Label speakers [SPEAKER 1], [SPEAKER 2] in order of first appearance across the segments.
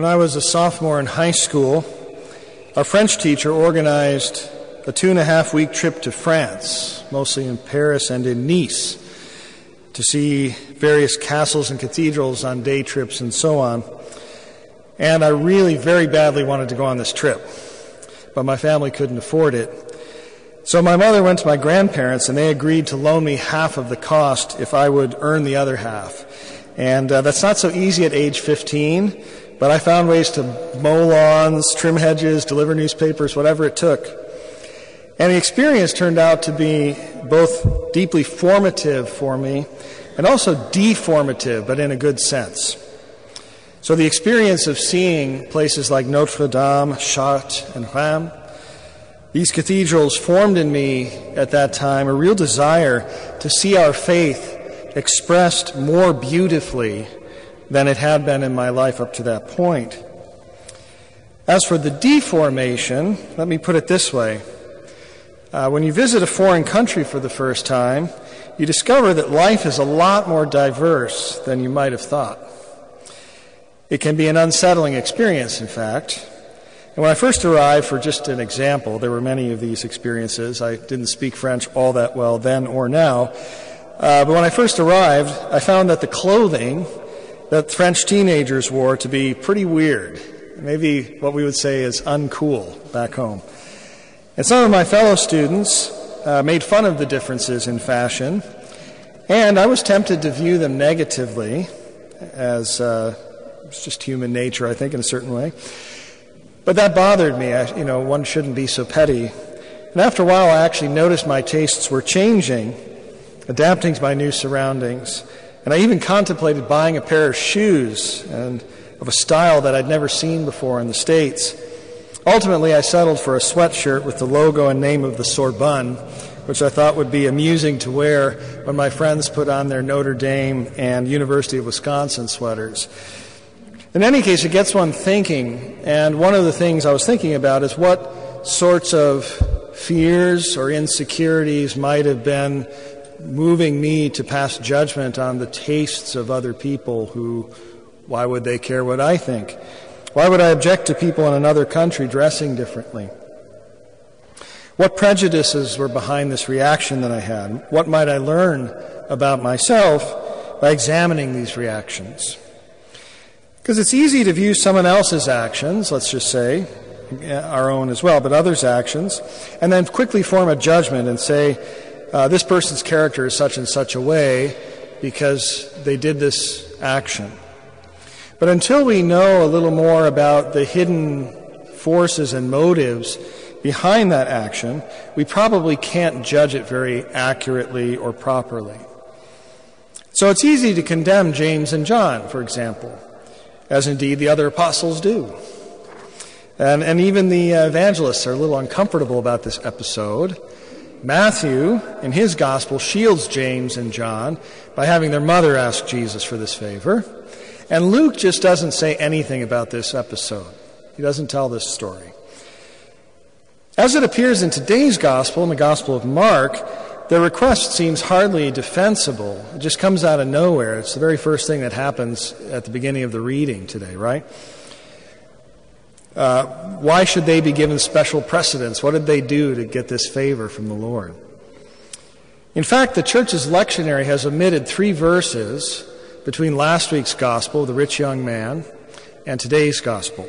[SPEAKER 1] When I was a sophomore in high school, our French teacher organized a two and a half week trip to France, mostly in Paris and in Nice, to see various castles and cathedrals on day trips and so on. And I really very badly wanted to go on this trip, but my family couldn't afford it. So my mother went to my grandparents and they agreed to loan me half of the cost if I would earn the other half. And uh, that's not so easy at age 15, but I found ways to mow lawns, trim hedges, deliver newspapers, whatever it took. And the experience turned out to be both deeply formative for me and also deformative, but in a good sense. So the experience of seeing places like Notre Dame, Chartres, and Reims, these cathedrals formed in me at that time a real desire to see our faith expressed more beautifully than it had been in my life up to that point. As for the deformation, let me put it this way. Uh, when you visit a foreign country for the first time, you discover that life is a lot more diverse than you might have thought. It can be an unsettling experience, in fact. And when I first arrived, for just an example, there were many of these experiences. I didn't speak French all that well then or now. Uh, but when I first arrived, I found that the clothing that French teenagers wore to be pretty weird. Maybe what we would say is uncool back home. And some of my fellow students uh, made fun of the differences in fashion, and I was tempted to view them negatively, as uh, it's just human nature, I think, in a certain way. But that bothered me. I, you know, one shouldn't be so petty. And after a while, I actually noticed my tastes were changing, adapting to my new surroundings. And I even contemplated buying a pair of shoes and of a style that I'd never seen before in the States. Ultimately, I settled for a sweatshirt with the logo and name of the Sorbonne, which I thought would be amusing to wear when my friends put on their Notre Dame and University of Wisconsin sweaters. In any case, it gets one thinking, and one of the things I was thinking about is what sorts of fears or insecurities might have been moving me to pass judgment on the tastes of other people who, why would they care what I think? Why would I object to people in another country dressing differently? What prejudices were behind this reaction that I had? What might I learn about myself by examining these reactions? Because it's easy to view someone else's actions, let's just say, our own as well, but others' actions, and then quickly form a judgment and say, uh, this person's character is such and such a way because they did this action. But until we know a little more about the hidden forces and motives behind that action, we probably can't judge it very accurately or properly. So it's easy to condemn James and John, for example, as indeed the other apostles do. And, and even the evangelists are a little uncomfortable about this episode. Matthew, in his gospel, shields James and John by having their mother ask Jesus for this favor. And Luke just doesn't say anything about this episode. He doesn't tell this story. As it appears in today's gospel, in the Gospel of Mark, the request seems hardly defensible. It just comes out of nowhere. It's the very first thing that happens at the beginning of the reading today, right? Uh, why should they be given special precedence? What did they do to get this favor from the Lord? In fact, the church's lectionary has omitted three verses between last week's gospel, the rich young man, and today's gospel.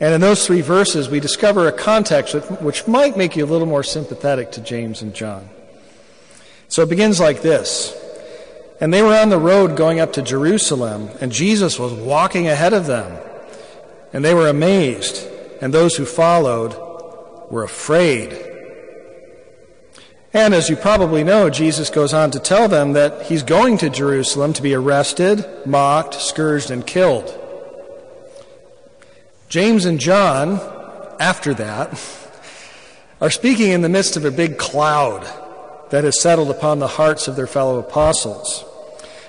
[SPEAKER 1] And in those three verses, we discover a context which might make you a little more sympathetic to James and John. So it begins like this And they were on the road going up to Jerusalem, and Jesus was walking ahead of them. And they were amazed, and those who followed were afraid. And as you probably know, Jesus goes on to tell them that he's going to Jerusalem to be arrested, mocked, scourged, and killed. James and John, after that, are speaking in the midst of a big cloud that has settled upon the hearts of their fellow apostles.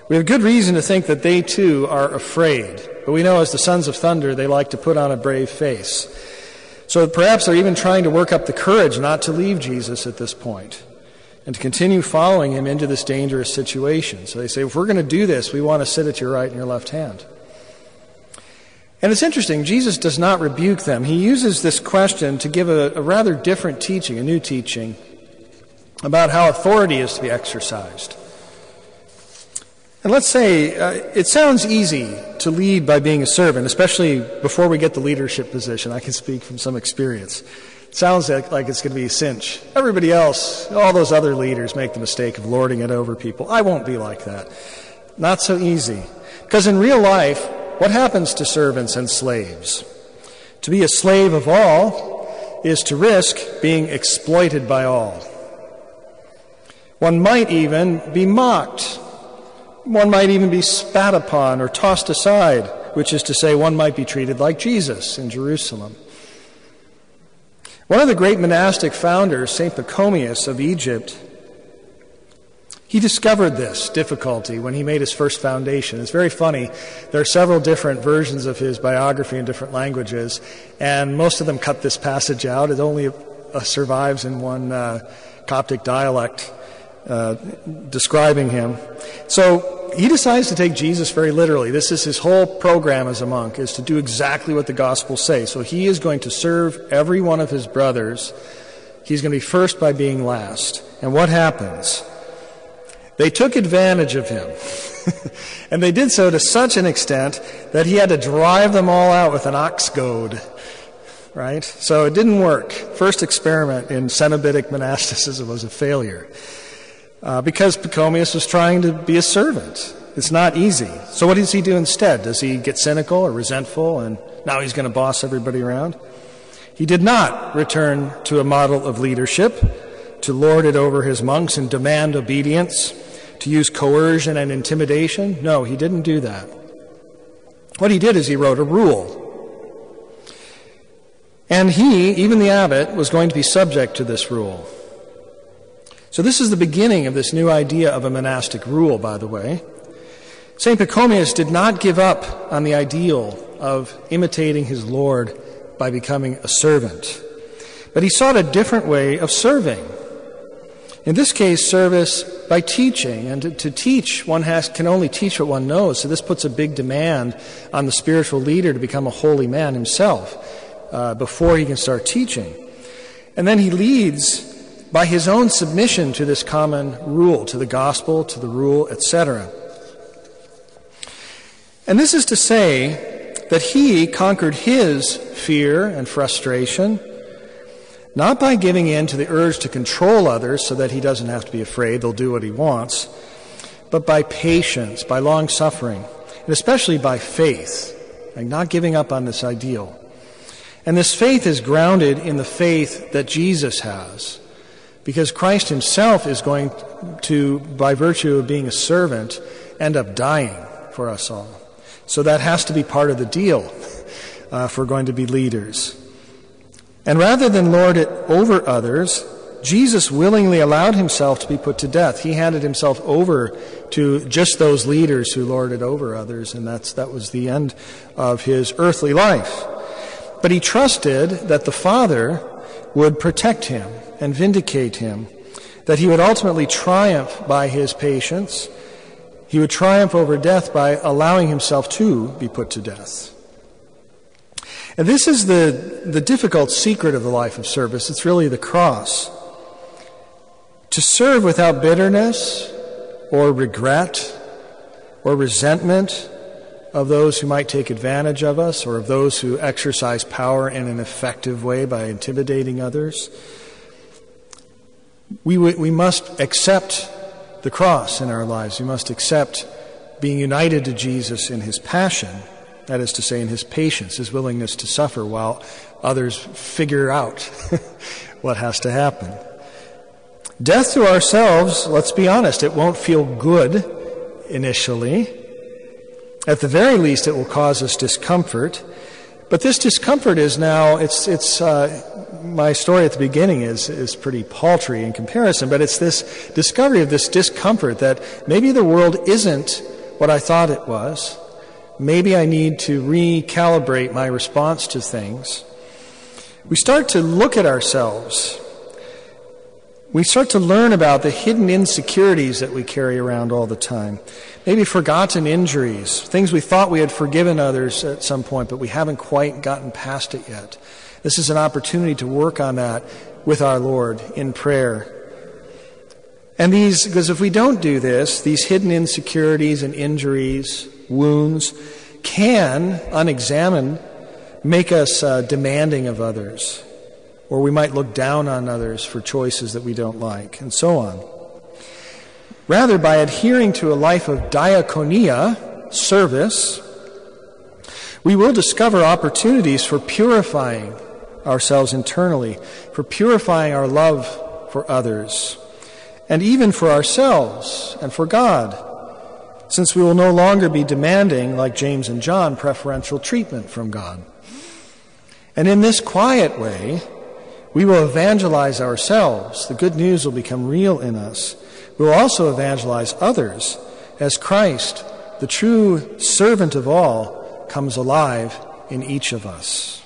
[SPEAKER 1] We have good reason to think that they too are afraid, but we know as the sons of thunder, they like to put on a brave face. So perhaps they're even trying to work up the courage not to leave Jesus at this point and to continue following him into this dangerous situation. So they say, if we're going to do this, we want to sit at your right and your left hand. And it's interesting, Jesus does not rebuke them. He uses this question to give a, a rather different teaching, a new teaching, about how authority is to be exercised. And let's say uh, it sounds easy to lead by being a servant, especially before we get the leadership position. I can speak from some experience. It sounds like, like it's going to be a cinch. Everybody else, all those other leaders, make the mistake of lording it over people. I won't be like that. Not so easy. Because in real life, what happens to servants and slaves? To be a slave of all is to risk being exploited by all. One might even be mocked one might even be spat upon or tossed aside, which is to say, one might be treated like Jesus in Jerusalem. One of the great monastic founders, St. Pachomius of Egypt, he discovered this difficulty when he made his first foundation. It's very funny. There are several different versions of his biography in different languages, and most of them cut this passage out. It only uh, survives in one uh, Coptic dialect uh, describing him. So he decides to take Jesus very literally. This is his whole program as a monk, is to do exactly what the Gospels say. So he is going to serve every one of his brothers. He's going to be first by being last. And what happens? They took advantage of him. and they did so to such an extent that he had to drive them all out with an ox goad. Right? So it didn't work. First experiment in Cenobitic monasticism was a failure uh, because Pachomius was trying to be a servant. It's not easy. So, what does he do instead? Does he get cynical or resentful and now he's going to boss everybody around? He did not return to a model of leadership, to lord it over his monks and demand obedience, to use coercion and intimidation. No, he didn't do that. What he did is he wrote a rule. And he, even the abbot, was going to be subject to this rule. So, this is the beginning of this new idea of a monastic rule, by the way. St. Pachomius did not give up on the ideal of imitating his Lord by becoming a servant, but he sought a different way of serving. In this case, service by teaching. And to, to, teach, one has, can only teach what one knows. So this puts a big demand on the spiritual leader to become a holy man himself uh, before he can start teaching. And then he leads by his own submission to this common rule, to the gospel, to the rule, etc. And this is to say that he conquered his fear and frustration not by giving in to the urge to control others so that he doesn't have to be afraid, they'll do what he wants, but by patience, by long suffering, and especially by faith, like not giving up on this ideal. And this faith is grounded in the faith that Jesus has. Because Christ himself is going to, by virtue of being a servant, end up dying for us all. So that has to be part of the deal uh, if we're going to be leaders. And rather than lord it over others, Jesus willingly allowed himself to be put to death. He handed himself over to just those leaders who lorded over others, and that's, that was the end of his earthly life. But he trusted that the Father would protect him and vindicate him, that he would ultimately triumph by his patience. He would triumph over death by allowing himself to be put to death. And this is the, the difficult secret of the life of service. It's really the cross. To serve without bitterness or regret or resentment of those who might take advantage of us or of those who exercise power in an effective way by intimidating others we, we must accept the cross in our lives. We must accept being united to Jesus in his passion, that is to say, in his patience, his willingness to suffer while others figure out what has to happen. Death to ourselves, let's be honest, it won't feel good initially. At the very least, it will cause us discomfort. But this discomfort is now, it's, it's, uh, my story at the beginning is, is pretty paltry in comparison, but it's this discovery of this discomfort that maybe the world isn't what I thought it was. Maybe I need to recalibrate my response to things. We start to look at ourselves we start to learn about the hidden insecurities that we carry around all the time. Maybe forgotten injuries, things we thought we had forgiven others at some point, but we haven't quite gotten past it yet. This is an opportunity to work on that with our Lord in prayer. And these, because if we don't do this, these hidden insecurities and injuries, wounds, can, unexamined, make us uh, demanding of others, or we might look down on others for choices that we don't like, and so on. Rather, by adhering to a life of diaconia, service, we will discover opportunities for purifying ourselves internally, for purifying our love for others, and even for ourselves and for God, since we will no longer be demanding, like James and John, preferential treatment from God. And in this quiet way, we will evangelize ourselves. The good news will become real in us. We will also evangelize others as Christ, the true servant of all, comes alive in each of us.